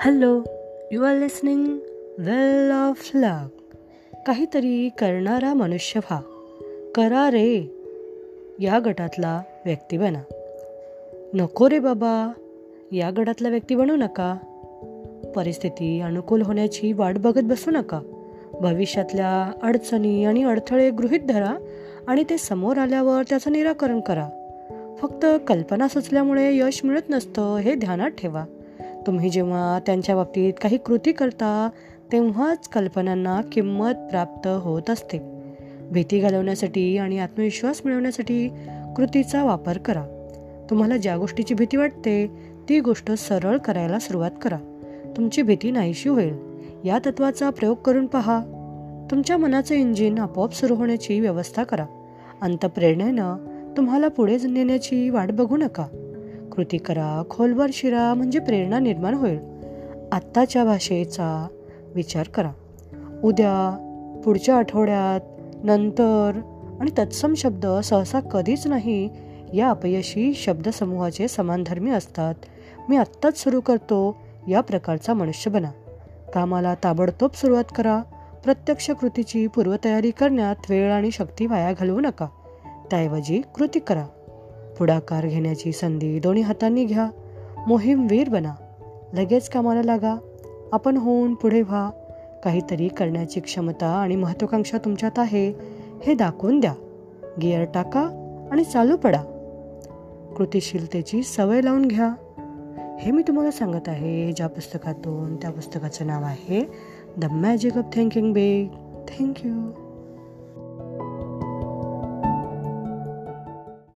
Hello you are listening well of luck काहीतरी करणारा मनुष्य व्हा. करा रे. या गटातला व्यक्ती बना. नको रे बाबा. या गटातला व्यक्ती बनू नका. परिस्थिती अनुकूल होण्याची वाट बघत बसू नका. भविष्यातल्या अडचणी आणि अडथळे गृहीत धरा आणि ते समोर आल्यावर त्याचं निराकरण करा. फक्त कल्पना सुचल्यामुळे यश मिळत नसतं हे ध्यानात ठेवा. तुम्ही जेव्हा त्यांच्या बाबतीत काही कृती करता तेव्हाच कल्पनांना किंमत प्राप्त होत असते. भीती घालवण्यासाठी आणि आत्मविश्वास मिळवण्यासाठी कृतीचा वापर करा. तुम्हाला ज्या गोष्टीची भीती वाटते ती गोष्ट सरळ करायला सुरुवात करा. तुमची भीती नाहीशी होईल. या तत्वाचा प्रयोग करून पहा. तुमच्या मनाचं इंजिन आपोआप सुरू होण्याची व्यवस्था करा. अंतप्रेरणेनं तुम्हाला पुढे नेण्याची वाट बघू नका. कृती करा खोलवर शिरा म्हणजे प्रेरणा निर्माण होईल. आत्ताच्या भाषेचा विचार करा. उद्या पुढच्या आठवड्यात नंतर आणि तत्सम शब्द सहसा कधीच नाही या अपयशी शब्दसमूहाचे समानधर्मी असतात. मी आत्ताच सुरू करतो या प्रकारचा मनुष्य बना कामाला ताबडतोब सुरुवात करा. प्रत्यक्ष कृतीची पूर्वतयारी करण्यात वेळ आणि शक्ती वाया घालवू नका. त्याऐवजी कृती करा. पुढाकार घेण्याची संधी दोन्ही हातांनी घ्या. मोहीम वीर बना. लगेच कामाला लागा. आपण होऊन पुढे व्हा. काहीतरी करण्याची क्षमता आणि महत्वाकांक्षा तुमच्यात आहे हे दाखवून द्या. गिअर टाका आणि चालू पडा. कृतिशीलतेची सवय लावून घ्या. हे मी तुम्हाला सांगत आहे ज्या पुस्तकातून त्या पुस्तकाचं नाव आहे the magic of thinking big thank you